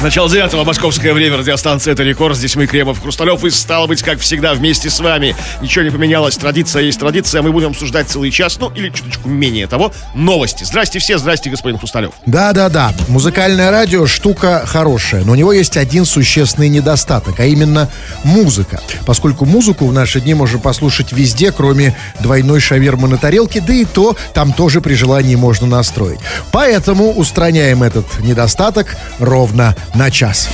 Начало девятого, московское время, радиостанция «Это рекорд». Здесь мы, Кремов, Хрусталев, и стало быть, как всегда, вместе с вами. Ничего не поменялось, традиция есть традиция. Мы будем обсуждать целый час, ну, или чуточку менее того, новости. Здрасте все, здрасте, господин Хрусталев. Да-да-да, музыкальное радио штука хорошая, но у него есть один существенный недостаток, а именно музыка. Поскольку музыку в наши дни можно послушать везде, кроме двойной шавермы на тарелке, да и то там тоже при желании можно настроить. Поэтому устраняем этот недостаток ровно на час.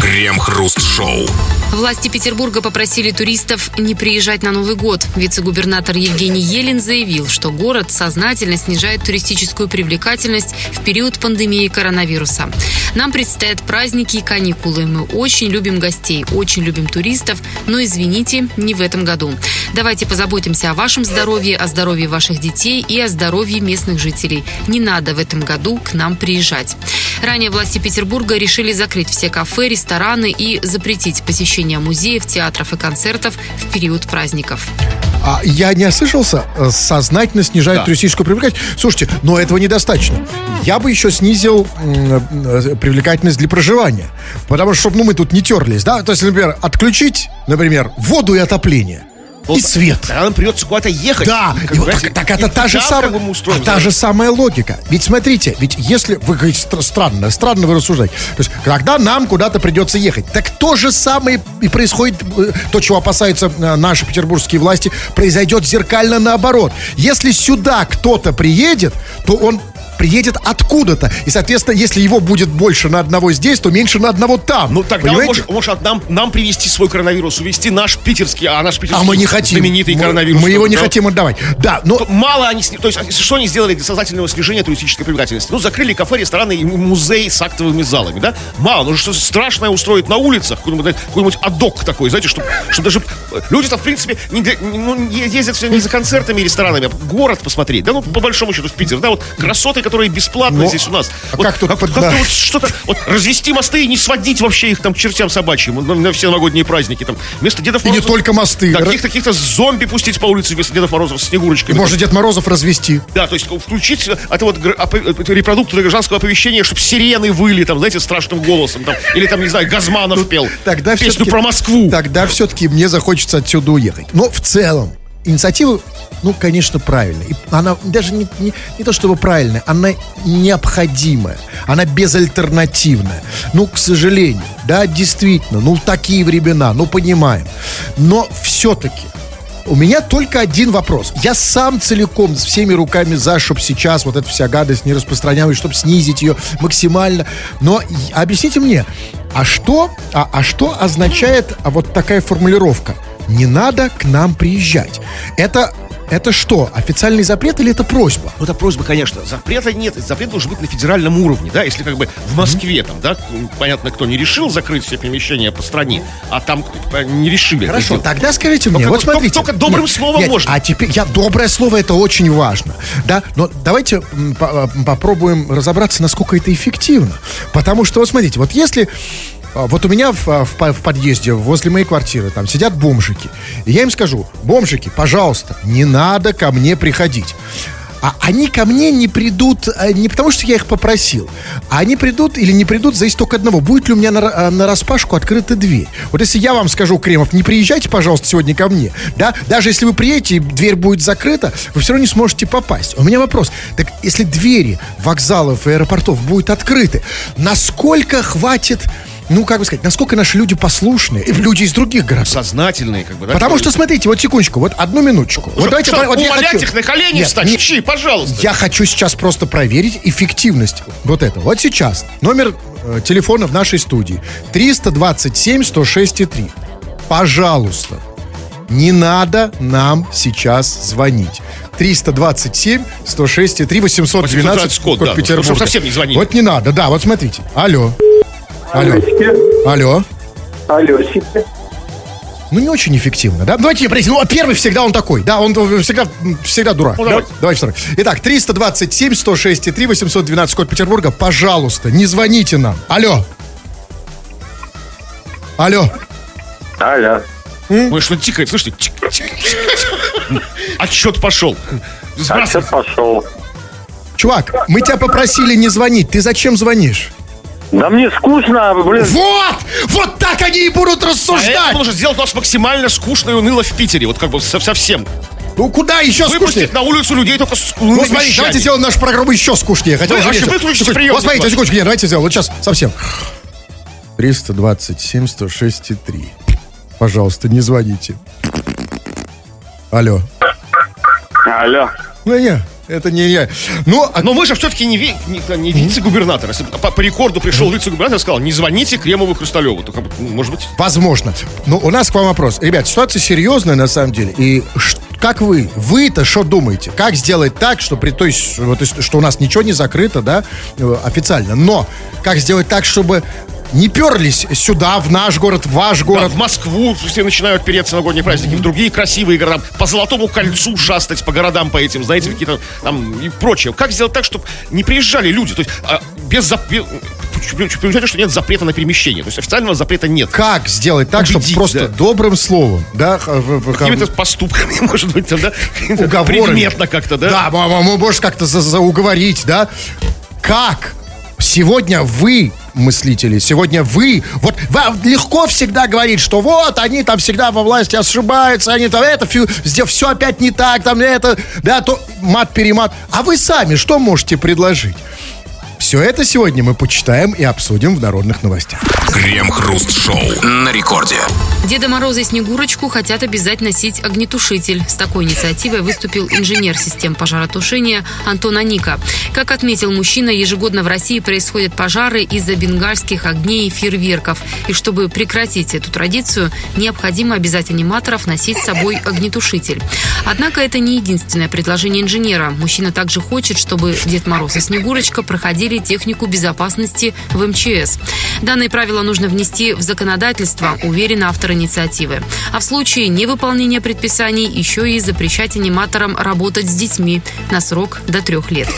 Крем-хруст-шоу. Власти Петербурга попросили туристов не приезжать на Новый год. Вице-губернатор Евгений Елен заявил, что город сознательно снижает туристическую привлекательность в период пандемии коронавируса. Нам предстоят праздники и каникулы. Мы очень любим гостей, очень любим туристов, но, извините, не в этом году. Давайте позаботимся о вашем здоровье, о здоровье ваших детей и о здоровье местных жителей. Не надо в этом году к нам приезжать. Ранее власти Петербурга решили закрыть все кафе, рестораны и запретить посещение музеев, театров и концертов в период праздников. А я не ослышался, э, сознательно снижает Да. туристическую привлекательность. Слушайте, но этого недостаточно. Я бы еще снизил э, привлекательность для проживания. Потому что, чтобы ну, мы тут не терлись, да? То есть, например, отключить, например, воду и отопление. И свет. Тогда нам придется куда-то ехать. Да, и вот так, так это та же мы устроим, та да. же самая логика. Ведь смотрите, ведь если вы говорите стр- странно, странно вы рассуждаете, то есть когда нам куда-то придется ехать, так то же самое и происходит, э, то, чего опасаются э, наши петербургские власти, произойдет зеркально наоборот. Если сюда кто-то приедет, то он приедет откуда-то. И, соответственно, если его будет больше на одного здесь, то меньше на одного там. Ну, тогда он Понимаете? может, может нам, нам привести свой коронавирус, увести наш питерский, а наш питерский А мы не хотим. знаменитый Мы- коронавирус. Мы его не Да. хотим отдавать. Да, но То Мало они, то есть что они сделали для сознательного снижения туристической привлекательности? Ну, закрыли кафе, рестораны и музей с актовыми залами, да? Мало, ну что страшное устроить на улицах, какой-нибудь, какой-нибудь адок такой, знаете, чтобы даже люди-то, в принципе, не для- ну, ездят все не за концертами и ресторанами, а город посмотреть, да, ну, по большому счету, в Питер, да, вот красоты, которые бесплатно Ну, здесь у нас. а Вот как тут как- под- как-то да. вот что-то, вот развести мосты и не сводить вообще их там к чертям собачьим на, на все новогодние праздники, там, вместо Дедов И не Морозов- только мосты. Да, каких-то, каких-то зомби пустить по улице вместо Дедов Морозов с Снегурочками. можно Дед Морозов развести. Да, то есть включить э, это вот э, репродукторы гражданского оповещения, чтобы сирены выли, там, знаете, страшным голосом, там, или там, не знаю, Газманов пел Ну, Тогда песню про Москву. Тогда все-таки мне захочется отсюда уехать. Но в целом, инициатива, ну, конечно, правильная. И она даже не, не, не то чтобы правильная, она необходимая. Она безальтернативная. Ну, к сожалению, да, действительно, ну, такие времена, ну, понимаем. Но все-таки у меня только один вопрос. Я сам целиком с всеми руками за, чтобы сейчас вот эта вся гадость не распространялась, чтобы снизить ее максимально. Но объясните мне, а что, а, а что означает а, вот такая формулировка? Не надо к нам приезжать. Это, это что, официальный запрет или это просьба? Ну, это просьба, конечно. Запрета нет. Запрет должен быть на федеральном уровне, да, если как бы в Москве там, да, понятно, кто не решил закрыть все перемещения по стране, а там э, не решили. Хорошо, тогда скажите мне, Только- вот смотрите. только- только добрым словом можно. А теперь, я, доброе слово это очень важно, да, но давайте по- м, попробуем разобраться, насколько это эффективно. Потому что, вот смотрите, вот если вот у меня в, а, в в подъезде возле моей квартиры там сидят бомжики. И я им скажу, бомжики, пожалуйста, не надо ко мне приходить. А они ко мне не придут а, не потому, что я их попросил, а они придут или не придут, зависит только одного. Будет ли у меня на, ра- на распашку открыта дверь. Вот если я вам скажу, Кремов, не приезжайте, пожалуйста, сегодня ко мне, да, даже если вы приедете, дверь будет закрыта, вы все равно не сможете попасть. У меня вопрос. Так если двери вокзалов и аэропортов будут открыты, насколько хватит, ну, как бы сказать, насколько наши люди послушные, и люди из других городов? Сознательные, как бы, да. Потому что, смотрите, вот секундочку, вот одну минуточку. Вот давайте, Что, вот умолять хочу- их на колени Нет, встать? не- Чьи, пожалуйста. я хочу сейчас просто проверить эффективность вот этого. Вот сейчас номер э, телефона в нашей студии 327 106 3. Пожалуйста, не надо нам сейчас звонить. 327 106 3 812 812 код, да, ну, Петербурга. совсем не звонили. Вот не надо, да, вот смотрите. Алло. Алло. Алло. Алёсики. Ну, не очень эффективно, да? Давайте я проясню. Ну, а первый всегда он такой, да, он всегда, всегда дурак. Ну, да? давайте. Давайте второй. Итак, 327 106 и 3 812 код Петербурга. Пожалуйста, не звоните нам. Алло. Алло. Алло. Ой, что тикает, слышите? Тик, тик, тик. Отсчет пошел. Отчет пошел. Чувак, мы тебя попросили не звонить. Ты зачем звонишь? Да мне скучно, блин. Вот! Вот так они и будут А это рассуждать! нужно сделать у нас максимально скучно и уныло в Питере. Вот как бы со- совсем. Ну куда еще скучнее? Выпустить на улицу людей только с Ну, смотрите, вещами. давайте сделаем нашу программу еще скучнее. Хотя Вы уже выключите приемник Вот смотрите, секундочку, нет, давайте сделаем. Вот сейчас, совсем. 327 106 3. Пожалуйста, не звоните. Алло. Алло. Ну, я. Это не я. Ну, а- Но мы же все-таки не, ви- не, не вице-губернатор. Если по, по рекорду пришел вице-губернатор и сказал, не звоните Кремову Хрусталеву. То, ну, может быть, возможно. Но у нас к вам вопрос. Ребят, ситуация серьезная на самом деле. И как вы? Вы-то что думаете? Как сделать так, что при той, вот, что у нас ничего не закрыто, да, э, официально, но как сделать так, чтобы не перлись сюда, в наш город, в ваш да, город, в Москву все начинают переться новогодние праздники, в другие красивые города, по Золотому кольцу шастать, по городам по этим, знаете, какие-то там и прочее. Как сделать так, чтобы не приезжали люди? То есть а, без зап- Понимаете, что нет запрета на перемещение. То есть официального запрета нет. как сделать так, чтобы Убедить, просто да. добрым словом, да, Какими-то поступками, может быть, да? уговорами. Предметно как-то, да? Да, м- м- может как-то за- за- уговорить, да? Как? Сегодня вы мыслители, сегодня вы, вот вам легко всегда говорить, что вот они там всегда во власти ошибаются, они там это, все опять не так, там это, да, то мат-перемат. А вы сами что можете предложить? Все это сегодня мы почитаем и обсудим в народных новостях. Крем-хруст-шоу на рекорде. Деда Мороза и Снегурочку хотят обязать носить огнетушитель. С такой инициативой выступил инженер систем пожаротушения Антон Аника. Как отметил мужчина, ежегодно в России происходят пожары из-за бенгальских огней и фейерверков. И чтобы прекратить эту традицию, необходимо обязать аниматоров носить с собой огнетушитель. Однако это не единственное предложение инженера. Мужчина также хочет, чтобы Дед Мороз и Снегурочка проходили технику безопасности в МЧС. Данные правила нужно внести в законодательство, уверен автор инициативы. А в случае невыполнения предписаний еще и запрещать аниматорам работать с детьми на срок до трех лет.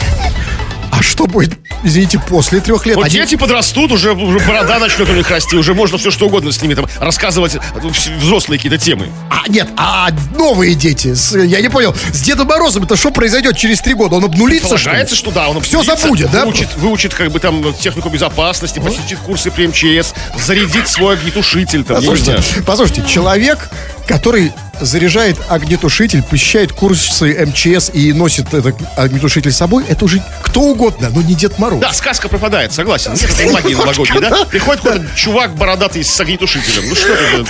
А что будет, извините, после трех лет? Вот Они- дети подрастут, уже, уже борода начнет у них расти, уже можно все что угодно с ними там рассказывать, вс- взрослые какие-то темы. А, нет, а новые дети, с- я не понял, с Дедом Морозом это что произойдет через три года? Он обнулится, что ли? Что да, он Все обсудится, забудет, да? Выучит, выучит как бы там технику безопасности, посетит курсы при МЧС, зарядит свой огнетушитель там, Послушайте, послушайте, человек, который заряжает огнетушитель, посещает курсы МЧС и носит этот огнетушитель с собой, это уже кто угодно, но не Дед Мороз. Да, сказка пропадает, согласен. Нет этой магии новогодней, да? Приходит какой-то чувак бородатый с огнетушителем. Ну что это?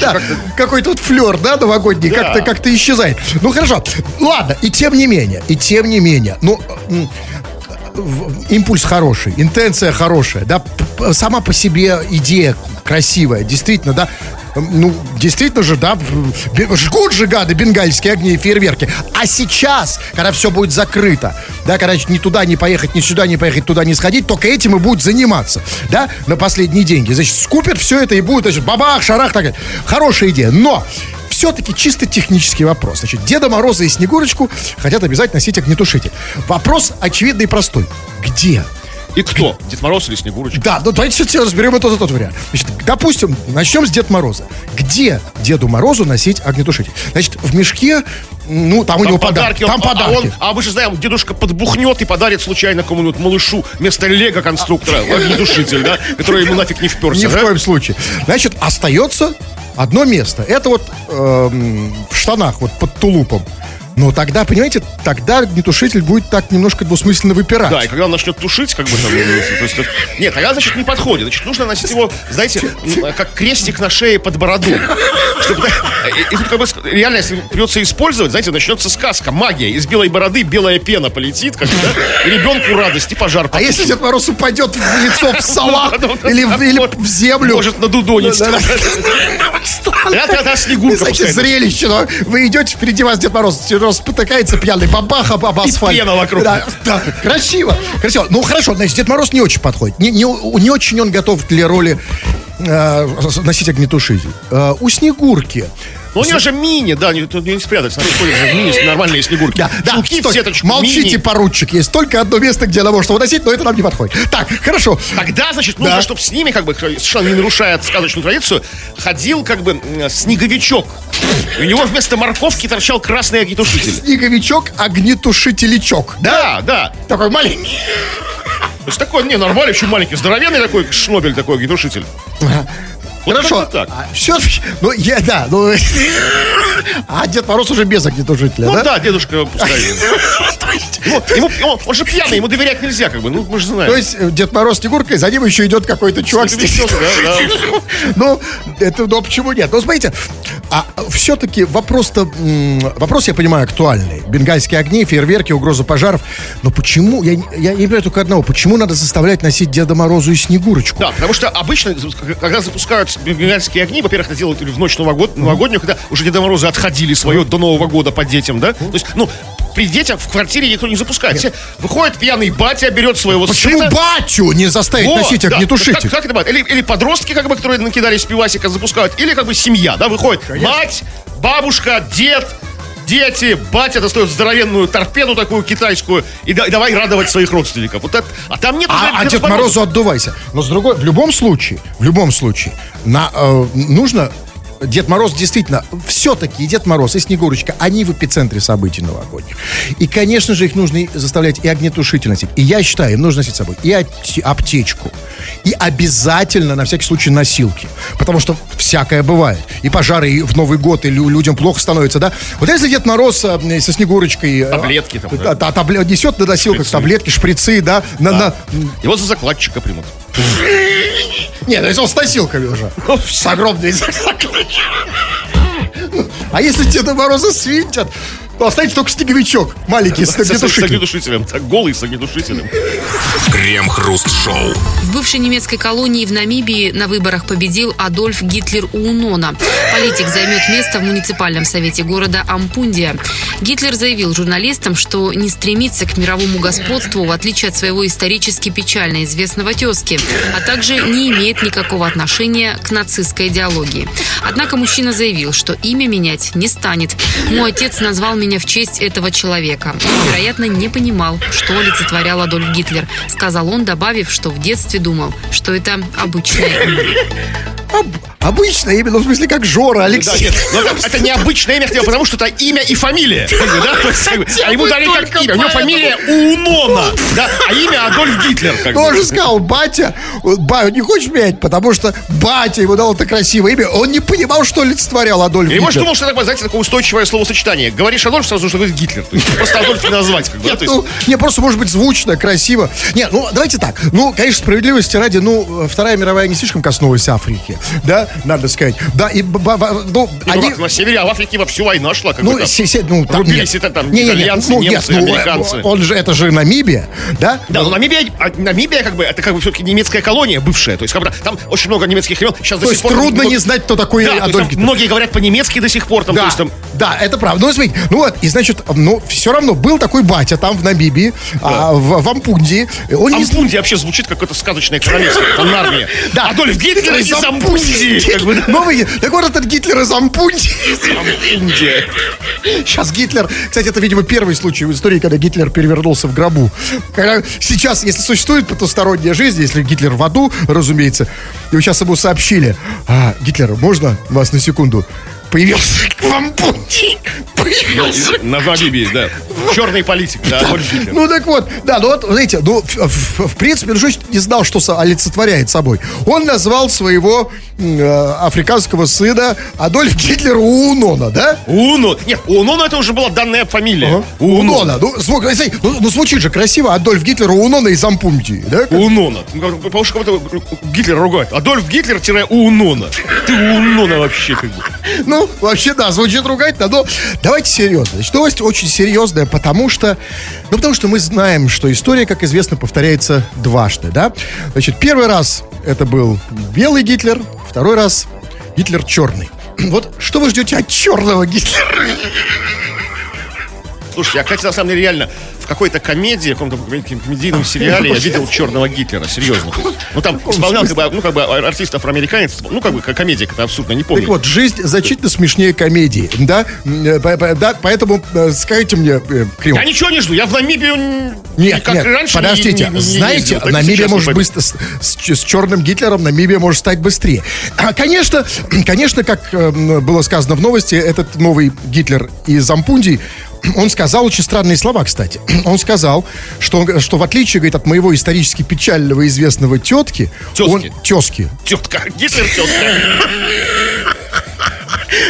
Да, какой-то вот флер, да, новогодний, Да. как-то как исчезает. Ну хорошо, ладно, и тем не менее, и тем не менее, ну, импульс хороший, интенция хорошая, да, сама по себе идея красивая, действительно, да, ну, действительно же, да, жгут же гады бенгальские огни и фейерверки. А сейчас, когда все будет закрыто, да, когда ни туда не поехать, ни сюда не поехать, туда не сходить, только этим и будут заниматься, да, на последние деньги. Значит, скупят все это и будут, значит, бабах, шарах, так. Хорошая идея, но все-таки чисто технический вопрос. Значит, Деда Мороза и Снегурочку хотят обязательно носить огнетушитель. Вопрос очевидный и простой. Где? И кто? Дед Мороз или Снегурочка? Да, ну давайте все разберем и тот, и тот вариант. Значит, допустим, начнем с Деда Мороза. Где Деду Морозу носить огнетушитель? Значит, в мешке, ну, там, у него подарки. Там а- подарки. А, он- а мы же знаем, дедушка подбухнет и подарит случайно какому-нибудь малышу вместо лего-конструктора огнетушитель, да, который ему нафиг не вперся. Ни в коем случае. Значит, остается одно место. Это вот эм, в штанах, вот под тулупом. Но тогда, понимаете, тогда огнетушитель будет так немножко двусмысленно выпирать. Да, и когда он начнет тушить, как бы там... то есть, нет, тогда, значит, не подходит. Значит, нужно носить его, знаете, как крестик на шее под бороду. Чтобы, и, и тут как бы реально, если придется использовать, знаете, начнется сказка, магия. Из белой бороды белая пена полетит, как да? И ребенку радость, и пожар А если Дед Мороз упадет в лицо в салат или, в- или в землю? Может надудонить. Да, Да, да, да, Снегурка Знаете, зрелище, но вы идете, впереди вас Дед Мороз, Дед Мороз спотыкается пьяный, бабах об, асфальт. пена вокруг. Да, да, красиво, красиво. Ну, хорошо, значит, Дед Мороз не очень подходит. Не, не, не очень он готов для роли э, носить огнетушитель. Э, у Снегурки Ну, у него же мини, да, не, тут не спрятать. Смотри, ходят же в мини нормальные снегурки. Да, да, Чулки в стой, сеточку, молчите, мини. поручик. Есть только одно место, где она может носить, но это нам не подходит. Так, хорошо. Тогда, значит, нужно, Да. чтобы с ними, как бы, совершенно не нарушая сказочную традицию, ходил, как бы, снеговичок. У него вместо морковки торчал красный огнетушитель. Снеговичок, огнетушителечок. Да, да. Такой маленький. То есть такой, не, нормальный, еще маленький, здоровенный такой шнобель такой огнетушитель. Вот Хорошо. так. все, ну, я, да, ну... А Дед Мороз уже без огнетушителя, Ну да? да, дедушка пускай. Ну, ему, он, же пьяный, ему доверять нельзя, как бы, ну мы же знаем. То есть э, Дед Мороз Снегурка, и за ним еще идет какой-то чувак с. Ну, это, ну, почему нет? Ну, смотрите, а все-таки вопрос-то, вопрос, я понимаю, актуальный. Бенгальские огни, фейерверки, угроза пожаров. Но почему, я, я не понимаю только одного, почему надо заставлять носить Деда Морозу и Снегурочку? Да, потому что обычно, когда запускают бенгальские огни, во-первых, это делают в ночь новогод, новогоднюю, когда уже Деда Морозы отходили свое до Нового года по детям, да? То есть, ну, при детях в квартире никто не запускает. Все выходит пьяный батя, берет своего Почему сына. батю не заставить Во, носить да. огнетушитель? Как, как это бывает? Или, или подростки, как бы, которые накидались пивасика, запускают, или как бы семья, да, выходит мать, бабушка, дед, дети, батя достает здоровенную торпеду такую китайскую и, да- и давай радовать своих родственников. Вот это, а там нет уже А, а Деда Дед Морозу отдувайся. Но с другой, в любом случае, в любом случае, на, э, нужно Дед Мороз действительно, все-таки Дед Мороз, и Снегурочка, они в эпицентре событий новогодних. И, конечно же, их нужно заставлять и огнетушитель носить. И я считаю, им нужно носить с собой и аптечку, и обязательно, на всякий случай, носилки. Потому что всякое бывает. И пожары, и в Новый год, и лю- людям плохо становится, да? Вот если Дед Мороз э, со Снегурочкой... э, Таблетки там, да, да. та- несет на носилках Шприцы. таблетки, шприцы, да, на, на- Его за закладчика примут. Нет, ну если он с носилками уже. С огромной А если Деда Мороза свинтят, останется только снеговичок. Маленький, с огнетушителем. огнетушителем. Так, голый с огнетушителем. Крем-хруст-шоу. В бывшей немецкой колонии в Намибии на выборах победил Адольф Гитлер Уунона. Политик займет место в муниципальном совете города Ампундия. Гитлер заявил журналистам, что не стремится к мировому господству, в отличие от своего исторически печально известного тезки, а также не имеет никакого отношения к нацистской идеологии. Однако мужчина заявил, что имя менять не станет. Мой отец назвал меня в честь этого человека. Он, вероятно, не понимал, что олицетворял Адольф Гитлер, сказал он, добавив, что в детстве думал, что это обычное имя. Об- Обычное имя, ну, в смысле, как Жора, Да, Алексей. нет, но это, это необычное имя, хотя бы потому что это имя и фамилия. Да? А ему дали как имя. У него поэтому. фамилия Унона, да, а имя Адольф Гитлер. Как Ну, он бы. же сказал, батя, вот, ба, не хочешь менять, потому что батя ему дал это красивое имя. Он не понимал, что олицетворял Адольф И может Гитлер. думал, что это, знаете, такое устойчивое словосочетание. Говоришь Адольф, сразу нужно говорить Гитлер. То есть Просто Адольф не назвать. Как бы, да, Нет, то есть- ну, не, просто может быть звучно, красиво. Нет, ну, давайте так. Ну, конечно, справедливости ради, ну, Вторая мировая не слишком коснулась Африки, да, надо сказать. Да, и, ну, И, ну, они... как, на севере, а в Африке во всю война шла. Как бы, Ну, там. се- се- ну, там, Рубились нет. это там Не-не-не, итальянцы, ну, немцы, нет, ну, американцы. Он же, это же Намибия, да? Да, но Намибия, а Намибия, как бы, это как бы все-таки немецкая колония бывшая. То есть, как бы, там очень много немецких имен. Сейчас То до есть пор трудно много- не знать, кто такой Да, то есть Адольф там Гитлер. многие говорят по-немецки до сих пор. Там, то Да, есть, там, да, это правда. Ну, смотрите, ну вот, и значит, ну, все равно был такой батя там в Намибии, а, в, в Ампунде. Он не Ампунди вообще звучит как какое-то сказочное королевство. Там армия. Да. Адольф Гитлер из Ампунди. Да. Новый, так вот этот Гитлер из Ампунди. Ампунди. Сейчас Гитлер, кстати, это, видимо, первый случай в истории, когда Гитлер перевернулся в гробу. Когда сейчас, если существует потусторонняя жизнь, если Гитлер в аду, разумеется, и сейчас ему сообщили, а, Гитлер, можно вас на секунду? Появился в Ампунди. Появился. На Намибии, да. Черный политик, да. Ну так вот, да, ну вот, знаете, ну, в, принципе, Джордж не знал, что олицетворяет собой. Он назвал своего э, африканского сына Адольф Гитлер Унона, да? Уно. Нет, Унона это уже была данная фамилия. Унона. Ну, зву- знаете, ну, ну, звучит же красиво. Адольф Гитлер Унона из Ампунти, да? Унона. Ну, Потому что кого-то Гитлер ругает. Адольф Гитлер-Унона. Ты Унона вообще как бы. Ну, вообще, да, звучит ругательно, но давайте серьезно. Значит, новость очень серьезная, потому что, ну, потому что мы знаем, что история, как известно, повторяется дважды, да? Значит, первый раз это был белый Гитлер, второй раз Гитлер черный. Вот что вы ждете от черного Гитлера? Слушайте, я, кстати, на самом деле реально какой-то комедии, каком-то комедийном сериале я видел черного Гитлера, серьезно. Ну там исполнял как бы, ну, как бы артист афроамериканец, ну как бы комедия какая-то абсурдная, не помню. Так вот, жизнь значительно смешнее комедии, да? Э, да? Поэтому э, скажите мне, э, Крим, Я ничего не жду, я в Намибию Нет, как нет, раньше не- подождите, не- не- не знаете, и Намибия не может быстро, с, с с черным Гитлером Намибия может стать быстрее. А, конечно, конечно, как было сказано в новости, этот новый Гитлер из Ампундии, он сказал очень странные слова, кстати. Он сказал, что, что в отличие, говорит, от моего исторически печального известного тетки, Тезки. он, тезки, Тетка, Гитлер тетка.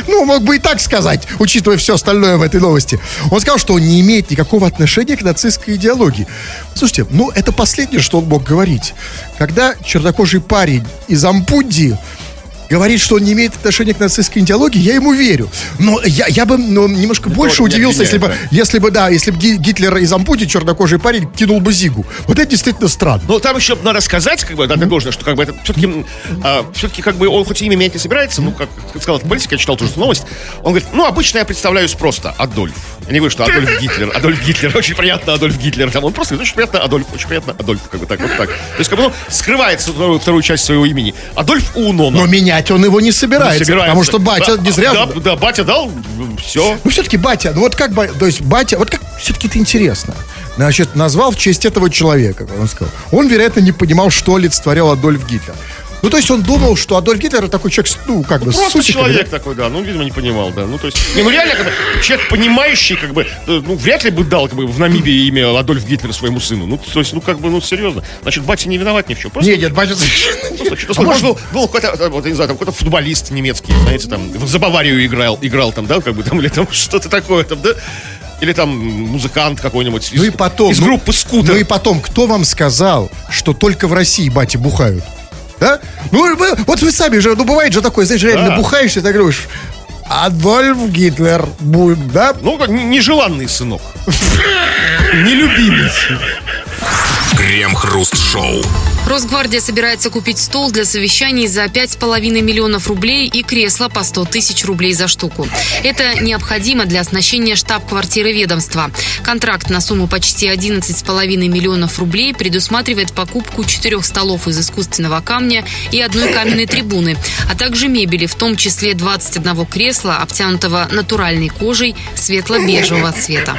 Ну, мог бы и так сказать, учитывая все остальное в этой новости. Он сказал, что он не имеет никакого отношения к нацистской идеологии. Слушайте, ну, это последнее, что он мог говорить. Когда чернокожий парень из Ампундии говорит, что он не имеет отношения к нацистской идеологии, я ему верю. Но я, я бы ну, немножко больше вот не удивился, если бы, обвиняет, если бы, да, если бы Ги- Гитлер из Ампундии, чернокожий парень, кинул бы Зигу. Вот это действительно странно. Ну, там еще надо сказать, как бы, да, должно, что как бы это все-таки, все-таки как бы он хоть и имя менять не собирается, ну, как сказал это политик, я читал тоже эту новость, он говорит, ну, обычно я представляюсь просто Адольф. Я не говорю, что Адольф Гитлер, Адольф Гитлер, очень приятно Адольф Гитлер. Там он просто очень приятно Адольф, очень приятно Адольф, как бы так, вот так. То есть, как бы, ну, скрывается вторую, вторую часть своего имени. Адольф Унона. Но менять он его не собирается, Собирается. потому что батя Да, не зря... Да, да, батя дал, все. Ну, все-таки батя, ну вот как то есть батя, вот как все-таки это интересно. Значит, назвал в честь этого человека, как он сказал. Он, вероятно, не понимал, что олицетворял Адольф Гитлер. Ну, то есть он думал, что Адольф Гитлер такой человек, ну, как бы, с Просто человек да? такой, да. Ну, видимо, не понимал, да. Ну, то есть, не, ну реально, как бы, человек понимающий, как бы, э, ну, вряд ли бы дал, как бы, в Намибии имя Адольф Гитлер своему сыну. Ну, то есть, ну, как бы, ну, серьезно. Значит, батя не виноват ни в чем. Просто, Нет, нет, батя... просто А может, был, был какой-то, э, вот, не знаю, там, какой-то футболист немецкий, знаете, там, за Баварию играл, играл там, да, как бы, там, или там что-то такое, там, да. Или там музыкант какой-нибудь из, Ну и потом... из ну, группы Скутер. Ну и потом, кто вам сказал, что только в России бати бухают? Да? Ну, вот вы сами же, ну, бывает же такое, знаешь, реально Да. бухаешь и так говоришь, Адольф Гитлер будет, да? Ну, как нежеланный сынок. Нелюбимый. Крем-хруст-шоу. Росгвардия собирается купить стол для совещаний за 5,5 миллионов рублей и кресло по 100 тысяч рублей за штуку. Это необходимо для оснащения штаб-квартиры ведомства. Контракт на сумму почти 11,5 миллионов рублей предусматривает покупку четырех столов из искусственного камня и одной каменной трибуны, а также мебели, в том числе 21 кресла, обтянутого натуральной кожей светло-бежевого цвета.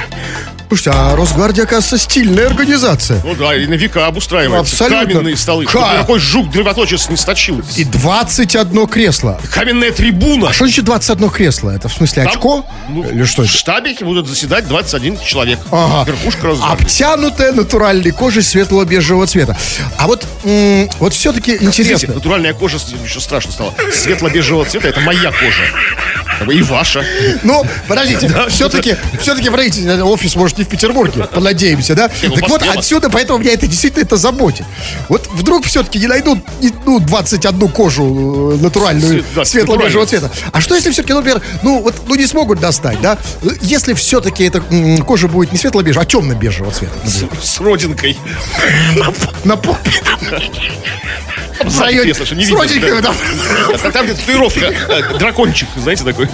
Слушайте, а Росгвардия, оказывается, стильная организация. Ну да, и на века обустраивается. Абсолютно. Каменные столы. Как? Какой жук древоточец не сточил. И 21 кресло. Каменная трибуна. А что значит 21 кресло? Это в смысле Там, очко? ну, Или что В штабе будут заседать 21 человек. Ага. Верхушка. Обтянутая натуральной кожей светлого бежевого цвета. А вот, м, вот все-таки интересно. натуральная кожа, еще страшно стало. Светло-бежевого цвета, это моя кожа. И ваша. Ну, подождите, Да, все-таки, все-таки, подождите, офис может не в Петербурге, понадеемся, да? ну, Так вот, отсюда, поэтому меня это действительно это заботит. Вот вдруг все-таки не найдут ну, 21 кожу э, натуральную, да, светло-бежевого цвета. А что если все-таки, например, ну вот, ну не смогут достать, да? Если все-таки эта кожа будет не светло-бежевого, а темно-бежевого цвета. например. С родинкой. На попе. В районе- с да. да. А Там где татуировка, э, дракончик, знаете, такой.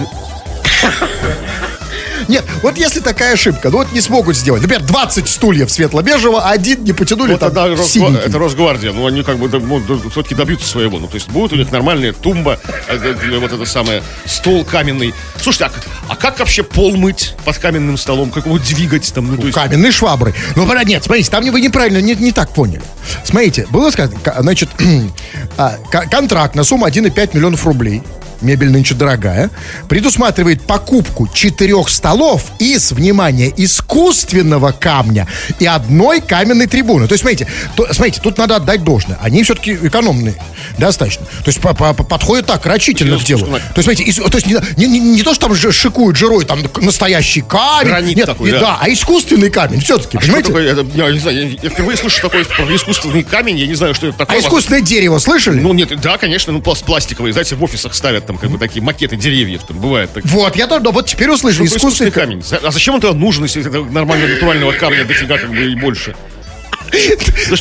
Нет, вот если такая ошибка, ну вот не смогут сделать. Например, 20 стульев светло-бежевого, а один не потянули Вот там тогда это Росгвардия, ну они как бы ну, все-таки добьются своего. Ну, то есть будет у них нормальная тумба, э, вот это самое, стол каменный. Слушайте, а, а как вообще пол мыть под каменным столом? Как его двигать там? Ну, то есть, Каменные швабры. Ну, нет, смотрите, там вы неправильно, не, не так поняли. Смотрите, было сказано, ка- значит, а, контракт на сумму 1,5 миллионов рублей. Мебель нынче дорогая. Предусматривает покупку четырех столов из, внимание, искусственного камня и одной каменной трибуны. То есть, смотрите, то- смотрите, тут надо отдать должное. Они все-таки экономные достаточно. То есть, по- по- по- подходят так, рачительно к делу. То Искусственно. есть, смотрите, ис- то есть не, не- не- не то, что там шикуют жирой, там настоящий камень. Гранит Нет, такой, не- да. да, а искусственный камень все-таки, а понимаете? такое? Это, я, не знаю, я, впервые слышу такой искусственный камень, я не знаю, что это такое. А искусственное дерево, слышали? Ну нет, да, конечно, ну пласт пластиковый, знаете, в офисах ставят там как бы такие макеты деревьев, там бывает. Так, вот, я тоже, вот теперь услышал, искусственный камень. А зачем он тогда нужен, если это нормального натурального камня дофига как бы и больше?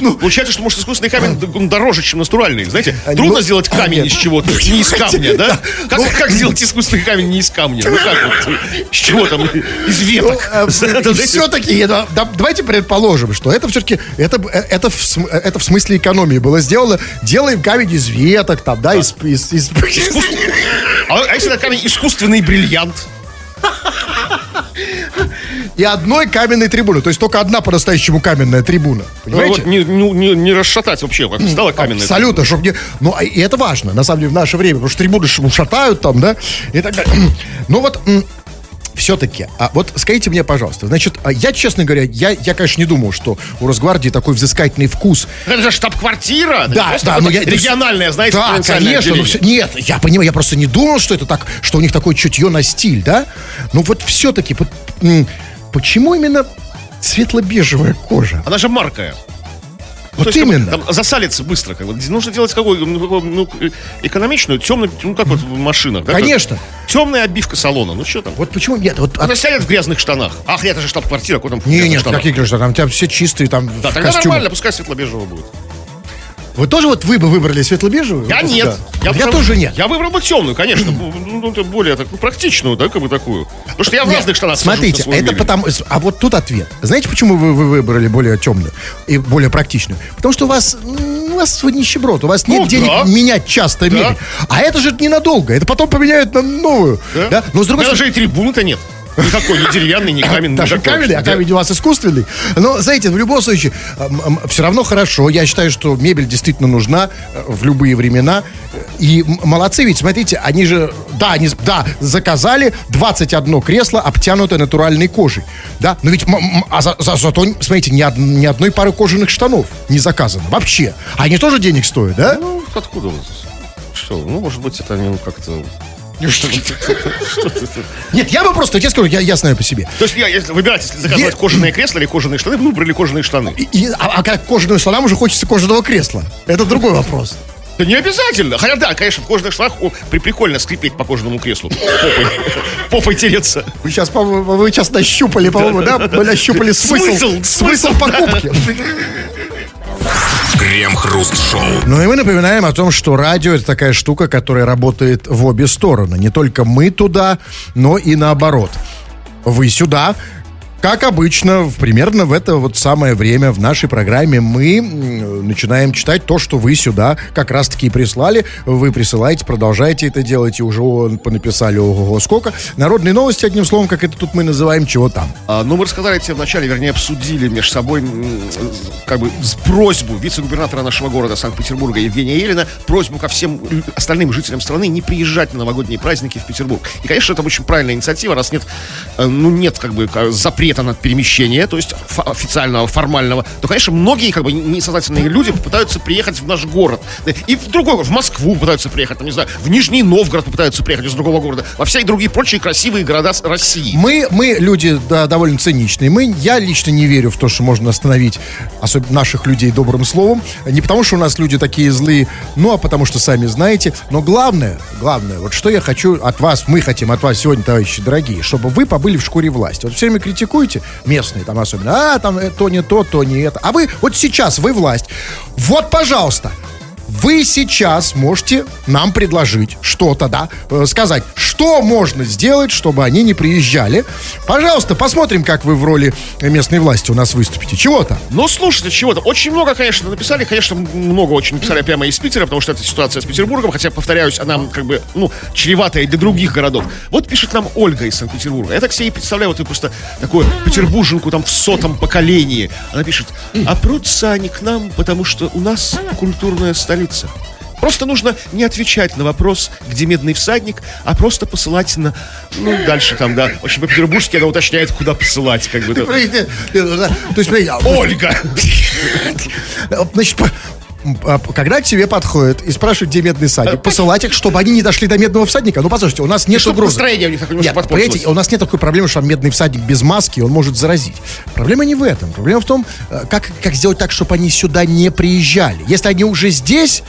Ну, получается, что, может, искусственный камень дороже, чем натуральный. Знаете, трудно ну, сделать камень нет. из чего-то, не из камня, да? Как, Ну, как сделать искусственный камень не из камня? Ну как вот? С чего там? Из веток? Ну, Это, знаете, все-таки, давайте предположим, что это все-таки, это, э, это, в, э, это в смысле экономии было сделано. Делаем камень из веток, там, да, из... из- из- А, а если это камень искусственный бриллиант? И одной каменной трибуны. То есть только одна по-настоящему каменная трибуна. Ну, Понимаете? вот не, не- не- не расшатать вообще, как стала каменной. Абсолютно, чтобы не... Ну, а- и это важно, на самом деле, в наше время, потому что трибуны шатают там, да, и так далее. Ну вот, все-таки, а вот скажите мне, пожалуйста, значит, а я, честно говоря, я, я, конечно, не думал, что у Росгвардии такой взыскательный вкус. Это же штаб-квартира. Да, да, ну я- Региональное, знаете, Да, конечно, ну, отделение. всё- нет, я понимаю, я просто не думал, что это так, что у них такое чутье на стиль, да? Ну вот все-таки, почему именно светло-бежевая кожа? Она же маркая. Вот То есть, именно. там засалится быстро. Как бы. Нужно делать какую ну, ну, экономичную, темную, ну как вот да, как- Конечно. Темная обивка салона. Ну что там? Вот почему нет? Вот, Она сядет в грязных штанах. Ах, это же штаб-квартира, куда там не, нет, штанах? какие граждане, там, там все чистые, там Да, тогда костюмах. нормально, пускай светло-бежевого будет. Вы тоже вот вы бы выбрали светло-бежевую? Я Вот, нет. да. Я, я выбрал- тоже нет. Я выбрал бы темную, конечно. Ну, ну, это более так, ну, практичную, да, как бы такую. Потому что я в разных штанах Смотрите, это потому... А вот тут ответ. Знаете, почему вы, вы выбрали более темную и более практичную? Потому что у вас, у вас нищеброд, у вас нет Ну, денег да. менять часто мебель. А это же ненадолго, это потом поменяют на новую. Да? Но с другой стороны... даже и трибуны-то нет. Никакой, ни деревянный, ни каменный. Даже камень, а камень у вас искусственный. Но, знаете, в любом случае, все равно хорошо. Я считаю, что мебель действительно нужна э, в любые времена. И молодцы, ведь, смотрите, они же, да, они, да, заказали 21 кресло, обтянутое натуральной кожей. Да, но ведь, а за- за- зато, смотрите, ни, од- ни одной пары кожаных штанов не заказано. Вообще. Они тоже денег стоят, да? Ну, откуда? вот? Что? Ну, может быть, это они ну, как-то... Нет, я бы просто, я тебе скажу, я, я знаю по себе. То есть, я, если выбирать, если заказывать кожаные кресла или кожаные штаны, вы выбрали кожаные штаны. И- а, а как кожаным штанам уже хочется кожаного кресла. Это другой вопрос. Да не обязательно. Хотя да, конечно, в кожаных штанах при- прикольно скрипеть по кожаному креслу. Попой, попой тереться. Вы сейчас, вы сейчас нащупали, по-моему, да? Вы нащупали смысл смысл, покупки. Крем-хруст-шоу. Ну и мы напоминаем о том, что радио это такая штука, которая работает в обе стороны. Не только мы туда, но и наоборот. Вы сюда. Как обычно, примерно в это вот самое время в нашей программе мы начинаем читать то, что вы сюда как раз-таки и прислали. Вы присылаете, продолжаете это делать, и уже понаписали ого-го сколько. Народные новости, одним словом, как это тут мы называем, чего там. А, ну, мы рассказали тебе вначале, вернее, обсудили между собой как бы с просьбу вице-губернатора нашего города Санкт-Петербурга Евгения Елена, просьбу ко всем остальным жителям страны не приезжать на новогодние праздники в Петербург. И, конечно, это очень правильная инициатива, раз нет, э, ну, нет как бы ка- запрета на перемещение, то есть официального, формального, то, конечно, многие как бы несознательные люди попытаются приехать в наш город. И в другой в Москву пытаются приехать, там, не знаю, в Нижний Новгород попытаются приехать из другого города, во все другие прочие красивые города России. Мы, мы люди да, довольно циничные. Мы, я лично не верю в то, что можно остановить особенно наших людей добрым словом. Не потому, что у нас люди такие злые, ну, а потому что сами знаете. Но главное, главное, вот что я хочу от вас, мы хотим от вас сегодня, товарищи дорогие, чтобы вы побыли в шкуре власти. Вот все время критикуете, местные там особенно, а, там э, то не то, то не это. А вы, вот сейчас вы власть. Вот, пожалуйста, вы сейчас можете нам предложить что-то, да, э, сказать, что можно сделать, чтобы они не приезжали. Пожалуйста, посмотрим, как вы в роли местной власти у нас выступите. Чего-то. Ну, слушайте, чего-то. Очень много, конечно, написали. Конечно, много очень написали прямо из Питера, потому что это ситуация с Петербургом. Хотя, повторяюсь, она как бы, ну, чреватая для других городов. Вот пишет нам Ольга из Санкт-Петербурга. Я так себе и представляю, вот и просто такую петербурженку там в сотом поколении. Она пишет, а прутся они к нам, потому что у нас культурная столица. Просто нужно не отвечать на вопрос, где медный всадник, а просто посылать на... Ну, дальше там, да. Очень по-петербургски она уточняет, куда посылать. Как бы, да. То есть, Ольга! значит, когда к тебе подходят и спрашивают, где медный всадник, посылать их, чтобы они не дошли до медного всадника. Ну, послушайте, у нас нет чтобы угрозы. настроение у них такое немножко Нет, понимаете, у нас нет такой проблемы, что там медный всадник без маски, он может заразить. Проблема не в этом. Проблема в том, э, как, как сделать так, чтобы они сюда не приезжали. Если они уже здесь,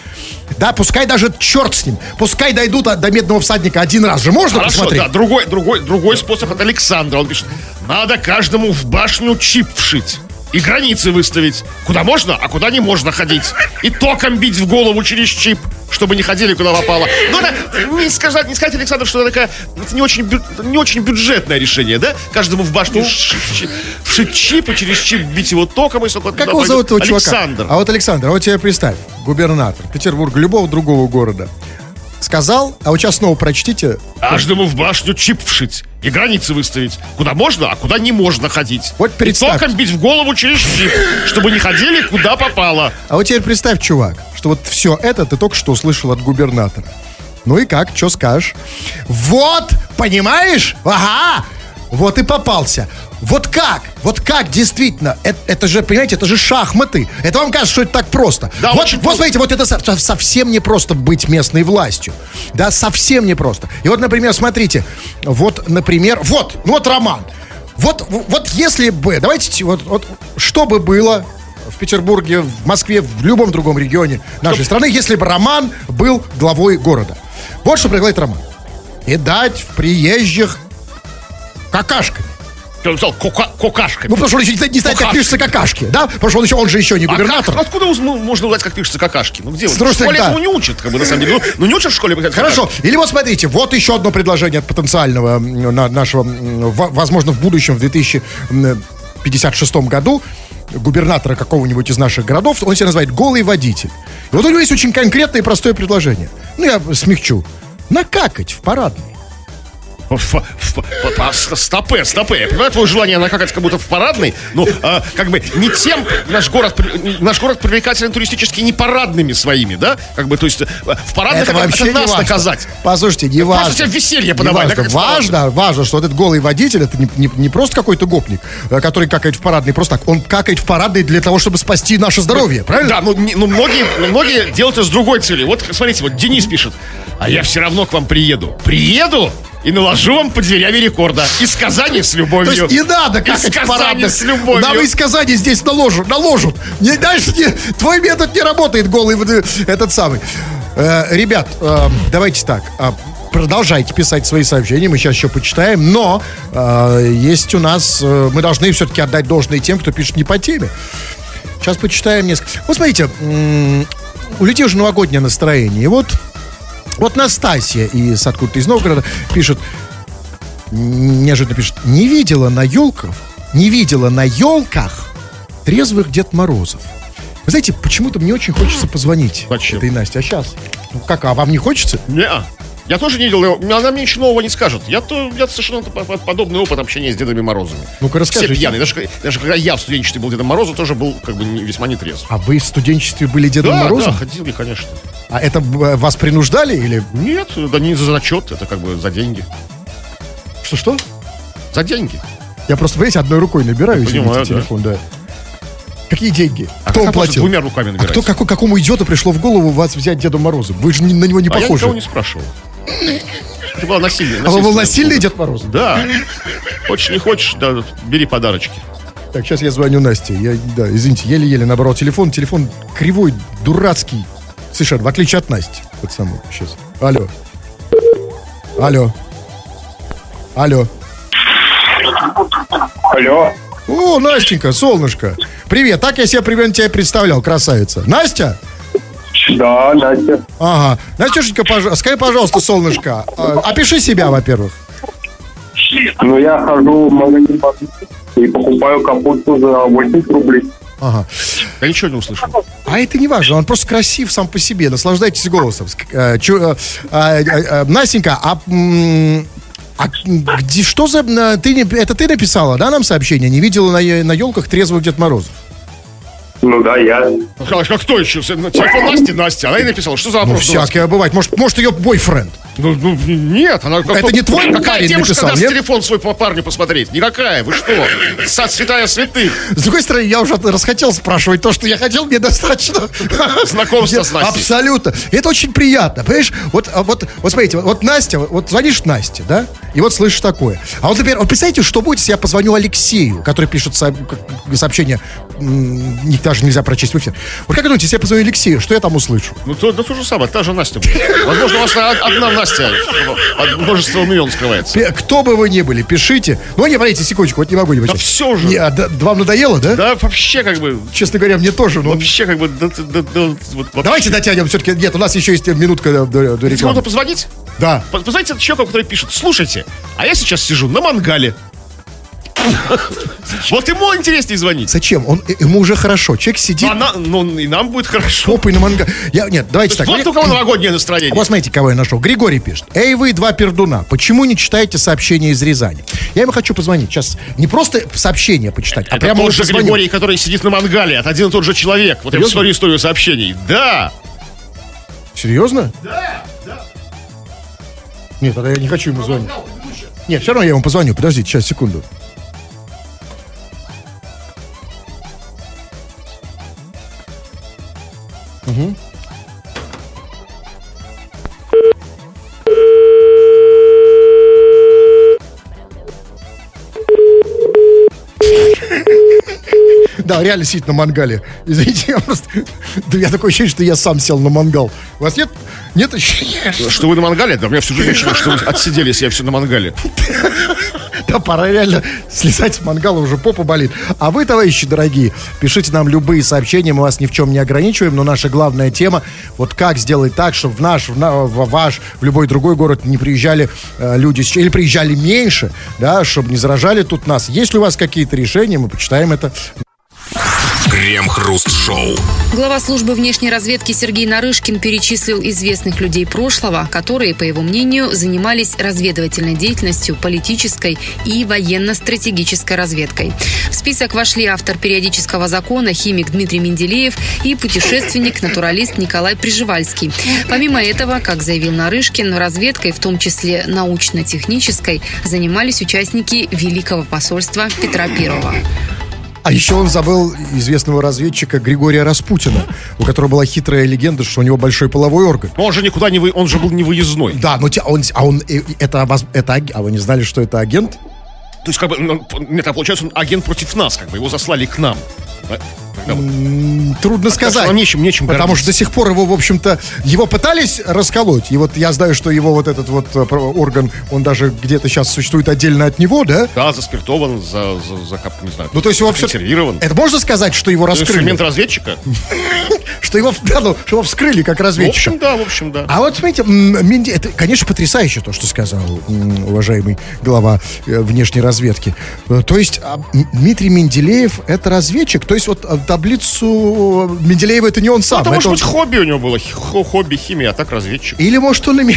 да, пускай даже черт с ним, пускай дойдут от- до медного всадника один раз же, можно Хорошо, посмотреть? да, другой, другой, другой способ от Александра. Он пишет, надо каждому в башню чип вшить. И границы выставить. Куда можно, а куда не можно ходить. И током бить в голову через чип, чтобы не ходили куда попало. Ну, это не сказать, не сказать, Александр, что это такая, это не очень, бю- не очень бюджетное решение, да? Каждому в башню вшить чип и через чип бить его током, и сколько Как его зовут этого чувака? Александр. А вот Александр, а вот тебе представь, губернатор Петербурга, любого другого города, сказал, а вот сейчас снова прочтите, Каждому в башню чип вшить и границы выставить. Куда можно, а куда не можно ходить. Вот и представьте. током бить в голову через чип, чтобы не ходили куда попало. а вот теперь представь, чувак, что вот все это ты только что услышал от губернатора. Ну и как, что скажешь? Вот, понимаешь? Ага, вот и попался. Вот как? Вот как действительно? Это, это же, понимаете, это же шахматы. Это вам кажется, что это так просто. Да, вот, вот смотрите, вот это со- совсем не просто быть местной властью. Да, совсем не просто. И вот, например, смотрите, вот, например, вот, ну вот Роман. Вот, вот если бы, давайте, вот, вот что бы было в Петербурге, в Москве, в любом другом регионе нашей страны, если бы Роман был главой города. Вот что предлагает Роман. И дать в приезжих какашками. Написал кока- кокашками. Ну, потому что он еще не, не знает, как Какашки. пишется какашки, да? Потому что он еще, он же еще не А губернатор. как? Откуда ну, можно узнать, как пишется какашки? Ну где? С В другой стороны, школе да. этому не учат, как бы, на самом деле. Ну, ну, не учат в школе. как Хорошо. какашки. Или вот смотрите, вот еще одно предложение от потенциального нашего, возможно, в будущем, в 2056 году, губернатора какого-нибудь из наших городов, он себя называет «голый водитель». И вот у него есть очень конкретное и простое предложение. Ну, я смягчу. Накакать в парадный. А, Стопе, стопе. Я понимаю твое желание накакать как будто в парадный, но а, как бы не тем наш город, наш город привлекателен туристически не парадными своими, да? Как бы, то есть э, в парадных Это это, вообще это нас важно. наказать. Послушайте, не Просто важно. тебе веселье подавай, важно. да, как важно, важно, что вот этот голый водитель, это не, не- не просто какой-то гопник, э, который какает в парадный, просто так. Он какает в парадный для того, чтобы спасти наше здоровье, правильно? Да, ну, не- ну многие, многие делают это с другой целью. Вот, смотрите, вот Денис пишет, а я все равно к вам приеду. Приеду и наложу вам под дверями рекорда. Из Казани с любовью. То есть не надо Из какать в Казани с любовью. Нам из Казани здесь наложат. наложат. Не, дальше не, твой метод не работает, голый э, этот самый. Э, ребят, э, давайте так. э, Продолжайте писать свои сообщения, мы сейчас еще почитаем, но э, есть у нас, э, мы должны все-таки отдать должное тем, кто пишет не по теме. Сейчас почитаем несколько. Вот смотрите, у людей уже новогоднее настроение. И вот, вот Настасья из откуда-то из Новгорода пишет, неожиданно пишет, не видела на елках, не видела на елках трезвых Дед Морозов. Вы знаете, почему-то мне очень хочется позвонить Зачем? этой Насте. А сейчас? Ну как, а вам не хочется? Не, я тоже не видел, она мне ничего нового не скажет. Я, то, я совершенно по- по- подобный опыт общения с Дедами Морозами. Ну-ка, расскажите. Все пьяные. Даже, даже когда я в студенчестве был Дедом Морозом, тоже был как бы весьма нетрезв. А вы в студенчестве были Дедом да, Морозом? да, ходили, конечно. А это э, вас принуждали или... Нет, да не за зачет, это как бы за деньги. Что-что? За деньги. Я просто, понимаете, одной рукой набираю, извините, Понимаю, да. телефон, да. Какие деньги? А Кто как платил? двумя руками А набирать? кто, какой, какому идиоту пришло в голову вас взять Дедом Морозом? Вы же на него не А я похожи. никого не спрашивал. Это было насильно. А вы был насильный Дед Мороз? Да. Хочешь, не хочешь, да, бери подарочки. Так, сейчас я звоню Насте. Я, да, извините, еле-еле набрал телефон. Телефон кривой, дурацкий. Совершенно, в отличие от Насти. Вот самый, сейчас. Алло. Алло. Алло. Алло. О, Настенька, солнышко. Привет, так я себе примерно тебя представлял, красавица. Настя? Да, Настя. Ага. Настюшенька, пож... скажи, пожалуйста, солнышко, а, опиши себя, во-первых. Ну, я хожу в магазин и покупаю капусту за 80 рублей. Ага. Я ничего не услышал. А это не важно, он просто красив сам по себе. Наслаждайтесь голосом. Э, чё, э, а, а, Настенька, а, а где, что за... Ты, не- это ты написала, да, нам сообщение? Не видела на, на елках трезвых Дед Морозов? Ну да, я. А кто еще? Телефон Насти, Настя. Она и написала, что за Ну, вопрос? у вас? всякое бывает. Может, может ее бойфренд? Ну, ну, нет, она... Это не твой Какая парень девушка написал, даст нет? телефон свой по парню посмотреть? Никакая, вы что? Са- Святая святых. С другой стороны, я уже расхотел спрашивать то, что я хотел, мне достаточно. Знакомство с Настей. Абсолютно. Это очень приятно, понимаешь? Вот, а вот, вот смотрите, вот, Настя, вот, звонишь Насте, да, и вот слышишь такое. А вот, например, вот представьте, что будет, если я позвоню Алексею, который пишет со- как- сообщение, не- даже нельзя прочесть в эфир. Вот как думаете, если я позвоню Алексею, что я там услышу? Ну, то, да то же самое, та же Настя. Возможно, у вас од- одна Настя под множеством имен скрывается. Кто бы вы ни были, пишите. Ну, не, подождите, секундочку, вот не могу не Да все же. Не, а, да, вам надоело, да? Да, вообще как бы, Честно говоря, мне тоже. Но... вообще как бы, да, да, да, вот вообще. Давайте дотянем все-таки. Нет, у нас еще есть минутка до, до- рекламы. кому-то позвонить, Да. по- позвоните человеку, который пишет, слушайте, а я сейчас сижу на мангале. Вот ему интереснее звонить. Зачем? Он, э, ему уже хорошо. Человек сидит А на- ну, и нам будет хорошо. попой на манга. Я, нет, давайте так. Вот у кого новогоднее настроение. Вот смотрите, кого я нашел. Григорий пишет. Эй, вы, два пердуна, почему не читаете сообщения из Рязани? Я ему хочу позвонить. Сейчас не просто сообщение почитать, а Это прямо тот вот же позвоню. Григорий, который сидит на мангале. Это один и тот же человек. Вот я Серьезно? посмотрю историю сообщений. Да. Серьезно? Да, да. Нет, тогда я не хочу ему звонить. Нет, все равно я ему позвоню. Подождите, сейчас, секунду. Mm-hmm. Да, реально сидит на мангале. Извините, я просто... Да я такое ощущение, что я сам сел на мангал. У вас нет, нет ощущения? что- вы на мангале? Да, у меня всю жизнь ощущение, что вы отсиделись, я все на мангале. Да, пора реально слезать с мангала, уже попа болит. А вы, товарищи дорогие, пишите нам любые сообщения, мы вас ни в чем не ограничиваем, но наша главная тема, вот как сделать так, чтобы в наш, в, на- в ваш, в любой другой город не приезжали э, люди, или приезжали меньше, да, чтобы не заражали тут нас. Есть ли у вас какие-то решения, мы почитаем это. Крем-хруст-шоу. Глава службы внешней разведки Сергей Нарышкин перечислил известных людей прошлого, которые, по его мнению, занимались разведывательной деятельностью, политической и военно-стратегической разведкой. В список вошли автор периодического закона, химик Дмитрий Менделеев и путешественник-натуралист Николай Приживальский. Помимо этого, как заявил Нарышкин, разведкой, в том числе научно-технической, занимались участники Великого посольства Петра Первого. А еще он забыл известного разведчика Григория Распутина, у которого была хитрая легенда, что у него большой половой орган. Но он же никуда не вы, он же был не выездной. Да, но те- он, а он, э, это, воз- это, а вы не знали, что это агент? То есть, как бы, ну, нет, а получается, он агент против нас, как бы, его заслали к нам. Вот- Трудно что сказать. нам нечем- нечем Потому гордиться. что до сих пор его, в общем-то, его пытались расколоть. И вот я знаю, что его вот этот вот э, орган, он даже где-то сейчас существует отдельно от него, да? Да, заспиртован, за, за, за кап- не знаю. Ну, то есть его все... Это можно сказать, что его раскрыли? Инструмент разведчика? Что его, да, ну, что его вскрыли как В разведчика? общем, да, в общем, да. А вот, смотрите, это, конечно, потрясающе то, что сказал уважаемый глава э, внешней разведки. Э, То есть а, Дмитрий Менделеев это разведчик. То есть вот а, таблицу Менделеева это не он сам. Это, это может он- быть, хобби у него было. хо- Хобби химия, а так разведчик. Или может он име-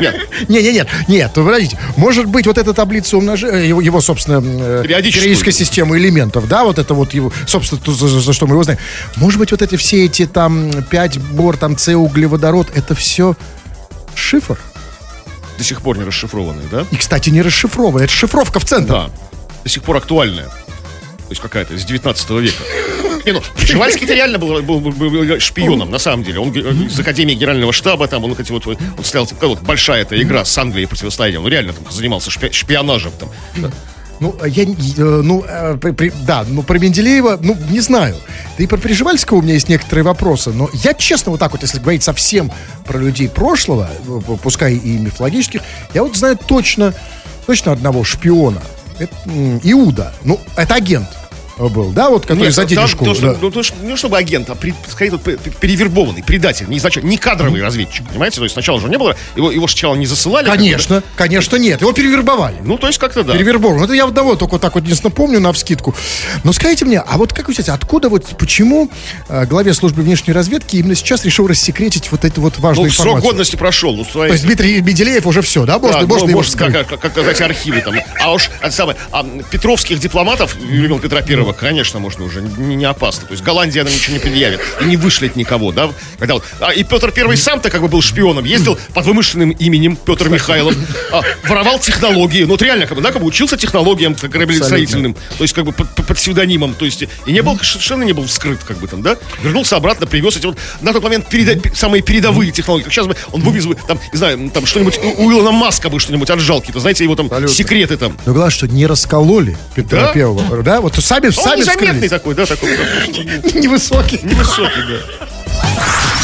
Нет, Не, не, нет, нет, ну, подождите. Может быть, вот эта таблица умножения, его, его собственно, э, периодическая система элементов, да, вот это вот его, собственно, то, за, за что мы его знаем. Может быть, вот эти все эти там 5 бор, там С, углеводород, это все шифр? До сих пор не расшифрованный, да? И, кстати, не расшифровывая. Это шифровка в центр. Да. До сих пор актуальная. То есть какая-то из 19 века. Не, ну, Пржевальский-то реально был, был- был- был шпионом, на самом деле. Он ге- из Академии Генерального штаба, там, он, эти вот, он стоял, вот большая эта игра с Англией противостоянием. Он реально там занимался шпи- шпионажем. Там. Ну, я, не- э, ну, э, при- да, ну, про Менделеева, ну, не знаю. Да и про Приживальского у меня есть некоторые вопросы, но я честно вот так вот, если говорить совсем про людей прошлого, э, пускай и мифологических, я вот знаю точно, точно одного шпиона. Это Иуда. Ну, это агент был, да, вот, который Нет, за там денежку. то, что- да. ну, то, что- не чтобы агент, а при- скорее тут пе- пе- перевербованный, предатель, не, изначально, не кадровый разведчик, понимаете? То есть сначала же не было, его, его сначала не засылали. как бы, Конечно, конечно, нет. Его перевербовали. Ну, то есть как-то да. Перевербован. Это я одного только вот так вот единственно помню на вскидку. Но скажите мне, а вот как вы считаете, откуда вот, почему э, главе службы внешней разведки именно сейчас решил рассекретить вот эту вот важную Ну, срок информацию? годности прошел. Ну, То есть Дмитрий Менделеев уже все, да? Можно, Да, можно ну, может, вскрыть? как, как, как сказать, архивы там. А уж это самое, а, петровских дипломатов времен Петра Первого, конечно, можно уже не, не опасно. То есть Голландия нам ничего не предъявит и не вышлет никого, да? Когда вот, а, и Петр Первый сам-то как бы был шпионом, ездил под вымышленным именем Петр Михайлов, а, воровал технологии. Ну, вот реально, как бы, да, как бы учился технологиям как кораблестроительным, то есть как бы под, под- псевдонимом, то есть и не был, совершенно не был вскрыт, как бы там, да? Вернулся обратно, привез эти вот на тот момент переда- пе- самые передовые технологии. Как сейчас бы он вывез бы, там, не знаю, там что-нибудь, у, у Илона Маска бы что-нибудь отжал, какие-то, знаете, его там секреты там. Но главное, что не раскололи Петра Да? Первого, да? Вот сами, Он сами незаметный вскрылись. такой, да, такой. Невысокий. Невысокий, да.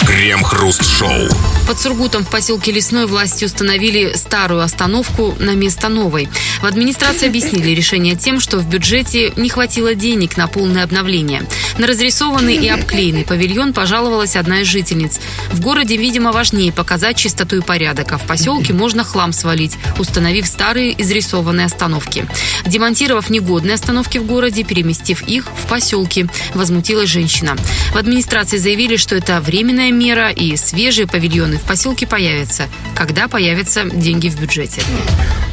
Крем-хруст-шоу. Под Сургутом в поселке Лесной власти установили старую остановку на место новой. В администрации объяснили решение тем, что в бюджете не хватило денег на полное обновление. На разрисованный и обклеенный павильон пожаловалась одна из жительниц. В городе, видимо, важнее показать чистоту и порядок, а в поселке можно хлам свалить, установив старые изрисованные остановки. Демонтировав негодные остановки в городе, переместив их в поселки, возмутилась женщина. В администрации заявили, что это временная мера и свежие павильоны в поселке появятся, когда появятся деньги в бюджете.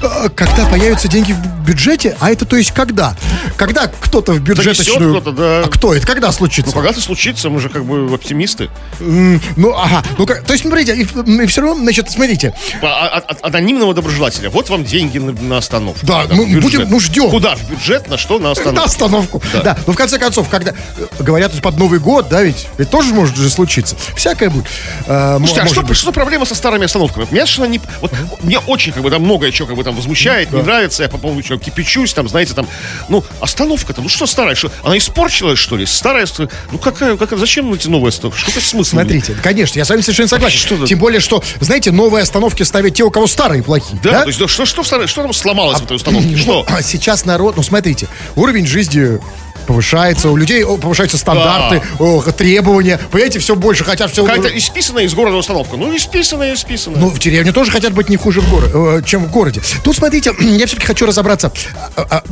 А, Когда появятся деньги в бюджете? А это то есть когда? Когда кто-то в бюджеточную... кто-то, да. А кто это? Когда случится? Ну, когда-то случится, мы же как бы оптимисты. М, Ну, ага. Ну, как- то есть, смотрите, и, все равно, значит, смотрите. А- а- От анонимного доброжелателя. Вот вам деньги на, на остановку. Да, Куда? мы будем- ну, ждем. Куда? В бюджет? На что? На остановку. На остановку. Да. Ну, в конце концов, когда э, говорят под Новый год, да, ведь, ведь тоже может же случиться. Всякое будет. Мо- Слушайте, а что, быть. что проблема со старыми остановками? Меня совершенно не... Вот, мне очень, как бы, там многое, что, как бы, там возмущает, не нравится, я по поводу чего кипячусь, там, знаете, там, ну, остановка-то, ну, что старая, что, она испорчилась, что ли? Старая, ст- ну, какая, какая, зачем эти новые остановки? Что-то смысл? Смотрите, конечно, я с вами совершенно согласен. Что? Тем более, что, знаете, новые остановки ставят те, у кого старые плохие. Да, то есть, да, что, что, старой- что там сломалось в этой установке? Что? А сейчас народ, ну смотрите, уровень жизни повышается, у людей повышаются стандарты, о, требования, понимаете, все больше хотят все... Какая-то исписанная из города установка. Ну, исписанная, исписанная. Ну, в деревне тоже хотят быть не хуже, в горо- э, чем в городе. Тут, смотрите, я все-таки хочу разобраться. А, а,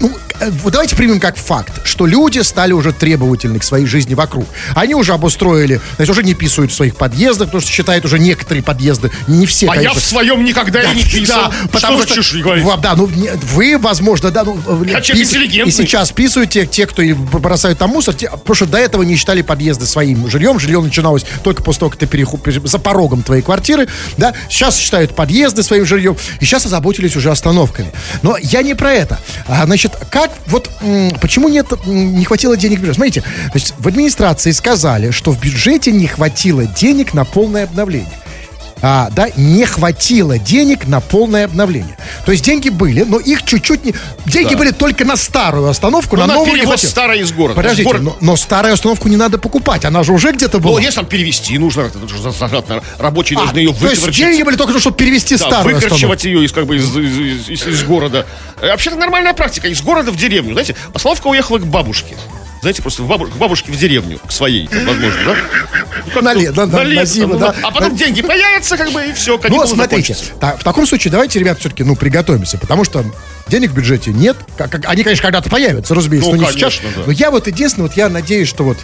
ну, э, давайте примем как факт, что люди стали уже требовательны к своей жизни вокруг. Они уже обустроили, значит, уже не писают в своих подъездах, потому что считают уже некоторые подъезды, не все, а я конечно. в своем никогда и не писал. Да, что потому за что, чушь да, ну вы, возможно, да, ну Я человек пис- интеллигентный. и сейчас писаете те, кто и бросают там мусор, те- потому что до этого не считали подъезды своим жильем, жилье начиналось только после того, как ты переход за порогом твоей квартиры, да, сейчас считают подъезды своим жильем, и сейчас озаботились уже остановками. Но я не про это. А, значит, как вот почему нет не хватило денег? Смотрите, значит, в администрации сказали, что в бюджете не хватило денег на полное обновление а, да, не хватило денег на полное обновление. То есть деньги были, но их чуть-чуть не... Деньги были только на старую остановку, Ну, на на новую не хватило. старой из города. Подождите, Город- но, но старую остановку не надо покупать, она же уже где-то Ну, была. если там перевести нужно, это же за- затрат на- рабочие А, должны ее то есть деньги были только, чтобы перевести Да, старую остановку. выкручивать ее из, как бы, из, из- из- из города. Э, Вообще-то нормальная практика. Из города в деревню. Знаете, остановка уехала к бабушке. Знаете, просто в к бабушке в деревню, к своей, там, возможно, да? Ну, На тут, ле- да, на лето, зиму, ну, да. А потом деньги появятся, как бы, и все, Ну, смотрите, та- в таком случае давайте, ребят, все-таки, ну, приготовимся, потому что денег в бюджете нет. Как- как- они, конечно, когда-то появятся, разумеется, Ну, но не конечно, сейчас. да. Но я вот единственное, вот я надеюсь, что вот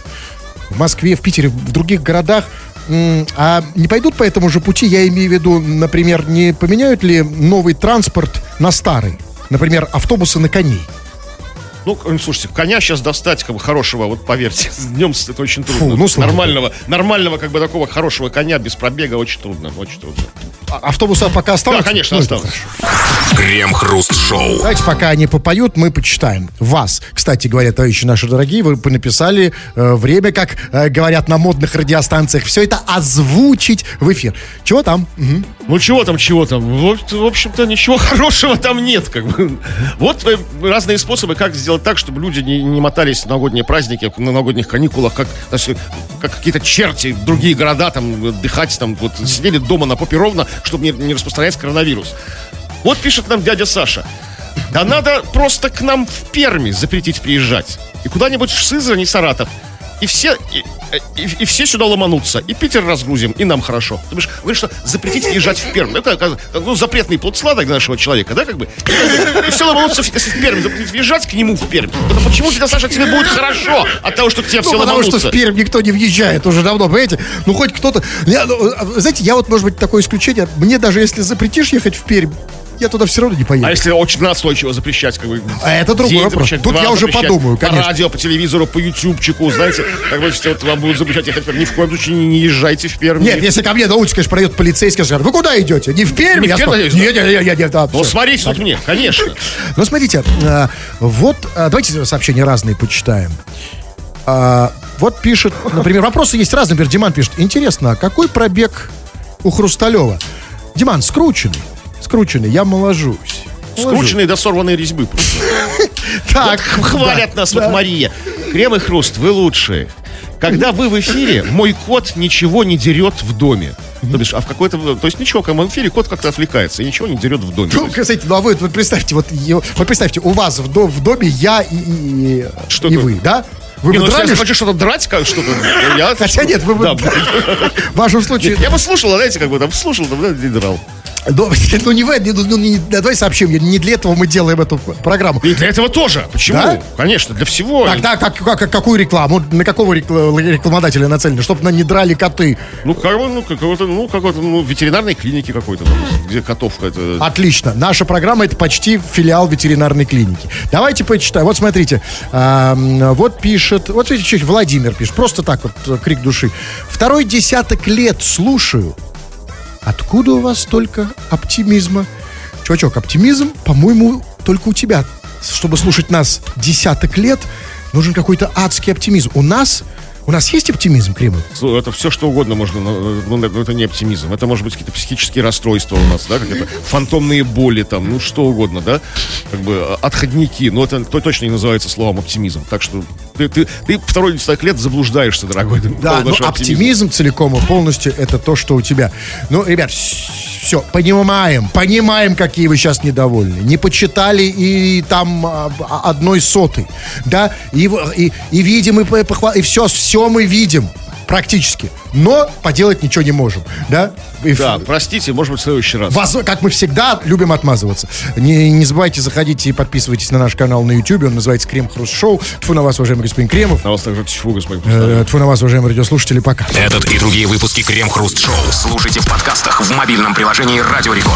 в Москве, в Питере, в других городах а не пойдут по этому же пути, я имею в виду, например, не поменяют ли новый транспорт на старый? Например, автобусы на коней. Ну, слушайте, коня сейчас достать, как бы, хорошего, вот поверьте, днем это очень трудно. ну, слава нормального, нормального, как бы, такого хорошего коня без пробега очень трудно, очень трудно. А- Автобусы пока Да, останутся? конечно, Ну, осталось. Крем-хруст-шоу. Давайте, пока они попоют, мы почитаем. Вас, кстати говоря, товарищи наши дорогие, вы написали э, время, как э, говорят на модных радиостанциях, все это озвучить в эфир. Чего там? Мгм. Ну чего там, чего там? В общем-то, ничего хорошего там нет. Как бы. Вот э, разные способы, как сделать так, чтобы люди не, не мотались в новогодние праздники, на новогодних каникулах, как, как какие-то черти, другие города, там, отдыхать, там, вот, сидели дома на попе ровно, чтобы не, не распространять коронавирус. Вот пишет нам дядя Саша. Да надо просто к нам в Перми запретить приезжать. И куда-нибудь в Сызрань Саратов. И все, и, и- и все сюда ломанутся. И Питер разгрузим, и нам хорошо. Ты говоришь, говоришь, что запретить въезжать в Пермь. Это ну, запретный плод сладок нашего человека, да, как бы? И, все ломанутся, в- если в Пермь запретить въезжать к нему в Пермь. Это почему тебе, Саша, тебе будет хорошо от того, что к тебе Ну, все потому что ломанутся? в Пермь никто не въезжает уже давно, понимаете? Ну, хоть кто-то... Я, ну, а, знаете, я вот, может быть, такое исключение. Мне даже если запретишь ехать в Пермь, я туда все равно не поеду. А если очень настойчиво запрещать, как бы... А это другой вопрос. Тут я уже подумаю, По конечно. радио, по телевизору, по ютубчику, знаете, как бы все вот вам будут запрещать ехать в Пермь. Ни в коем случае не, не езжайте в Пермь. Нет, если ко мне на улице, конечно, пройдет полицейский, скажет, вы куда идете? Не в Пермь? Не в Я Пермь, скажу, надеюсь? Нет, нет, нет, нет, да, Ну, смотрите тут мне, конечно. Ну, смотрите, э, вот, э, давайте сообщения разные почитаем. А, вот пишет, например, вопросы есть разные. Например, Диман пишет, интересно, а какой пробег у Хрусталева? Диман, скрученный. Скрученный, я моложусь. Скрученные до сорванной резьбы просто. Так, Хвалят нас, вот. Мария. Крем и хруст, вы лучшие. Когда вы в эфире, мой кот ничего не дерет в доме. То бишь, а в какой-то... То есть ничего, когда мы в эфире, кот как-то отвлекается и ничего не дерет в доме. Ну, кстати, ну а вы вот представьте, вот, вот представьте, у вас в, до- в доме я и, и, Что и вы, да? Вы Не, бы ну, если дрались? я хочу что-то драть, как что-то... Я, Хотя нет, вы бы... Да, В вашем случае... Нет, я бы слушал, знаете, как бы там слушал, там, да, не драл. Ну, ну, не вы, не- ну, не- давай сообщим, не для этого мы делаем эту программу. И для этого тоже. Почему? Да? Конечно, для всего. Тогда как, как- какую рекламу? На какого рекла- рекламодателя нацелены? Чтобы на не драли коты. Ну, как, ну, какого-то, ну, какой-то, ну, ветеринарной клиники какой-то, там, где котовка это... Отлично. Наша программа это почти филиал ветеринарной клиники. Давайте почитаем. Вот смотрите. Вот пишет. Вот видите, чуть Владимир пишет. Просто так вот э, крик души. Второй десяток лет слушаю. Откуда у вас столько оптимизма? Чувачок, оптимизм, по-моему, только у тебя. Чтобы слушать нас десяток лет, нужен какой-то адский оптимизм. У нас, у нас есть оптимизм, Кремов? Ну, Это все что угодно можно, но ну, это это не оптимизм. Это может быть какие-то психические расстройства у нас, да, какие-то фантомные боли, там, ну что угодно, да, как бы а, отходники. Но это то точно не называется словом оптимизм. Так что ты, ты, ты второй десяток лет заблуждаешься, дорогой. Да, но нашего оптимизм целиком и полностью это то, что у тебя. Ну, ребят, все, понимаем, понимаем, какие вы сейчас недовольны. Не почитали и там а, а, одной сотой, да, и, и, и видим, и, похва- и все, все мы видим практически, но поделать ничего не можем, да. И в- Да, простите, может быть, в следующий раз. Воз- как мы всегда любим отмазываться. Не, не забывайте, заходите и подписывайтесь на наш канал на YouTube. Он называется Крем Хруст Шоу. Тьфу на вас, уважаемый господин Кремов. На вас также тьфу, господин. Э, Тьфу на вас, уважаемые радиослушатели. Пока. Этот и другие выпуски Крем Хруст Шоу слушайте в подкастах в мобильном приложении Радио Рекорд.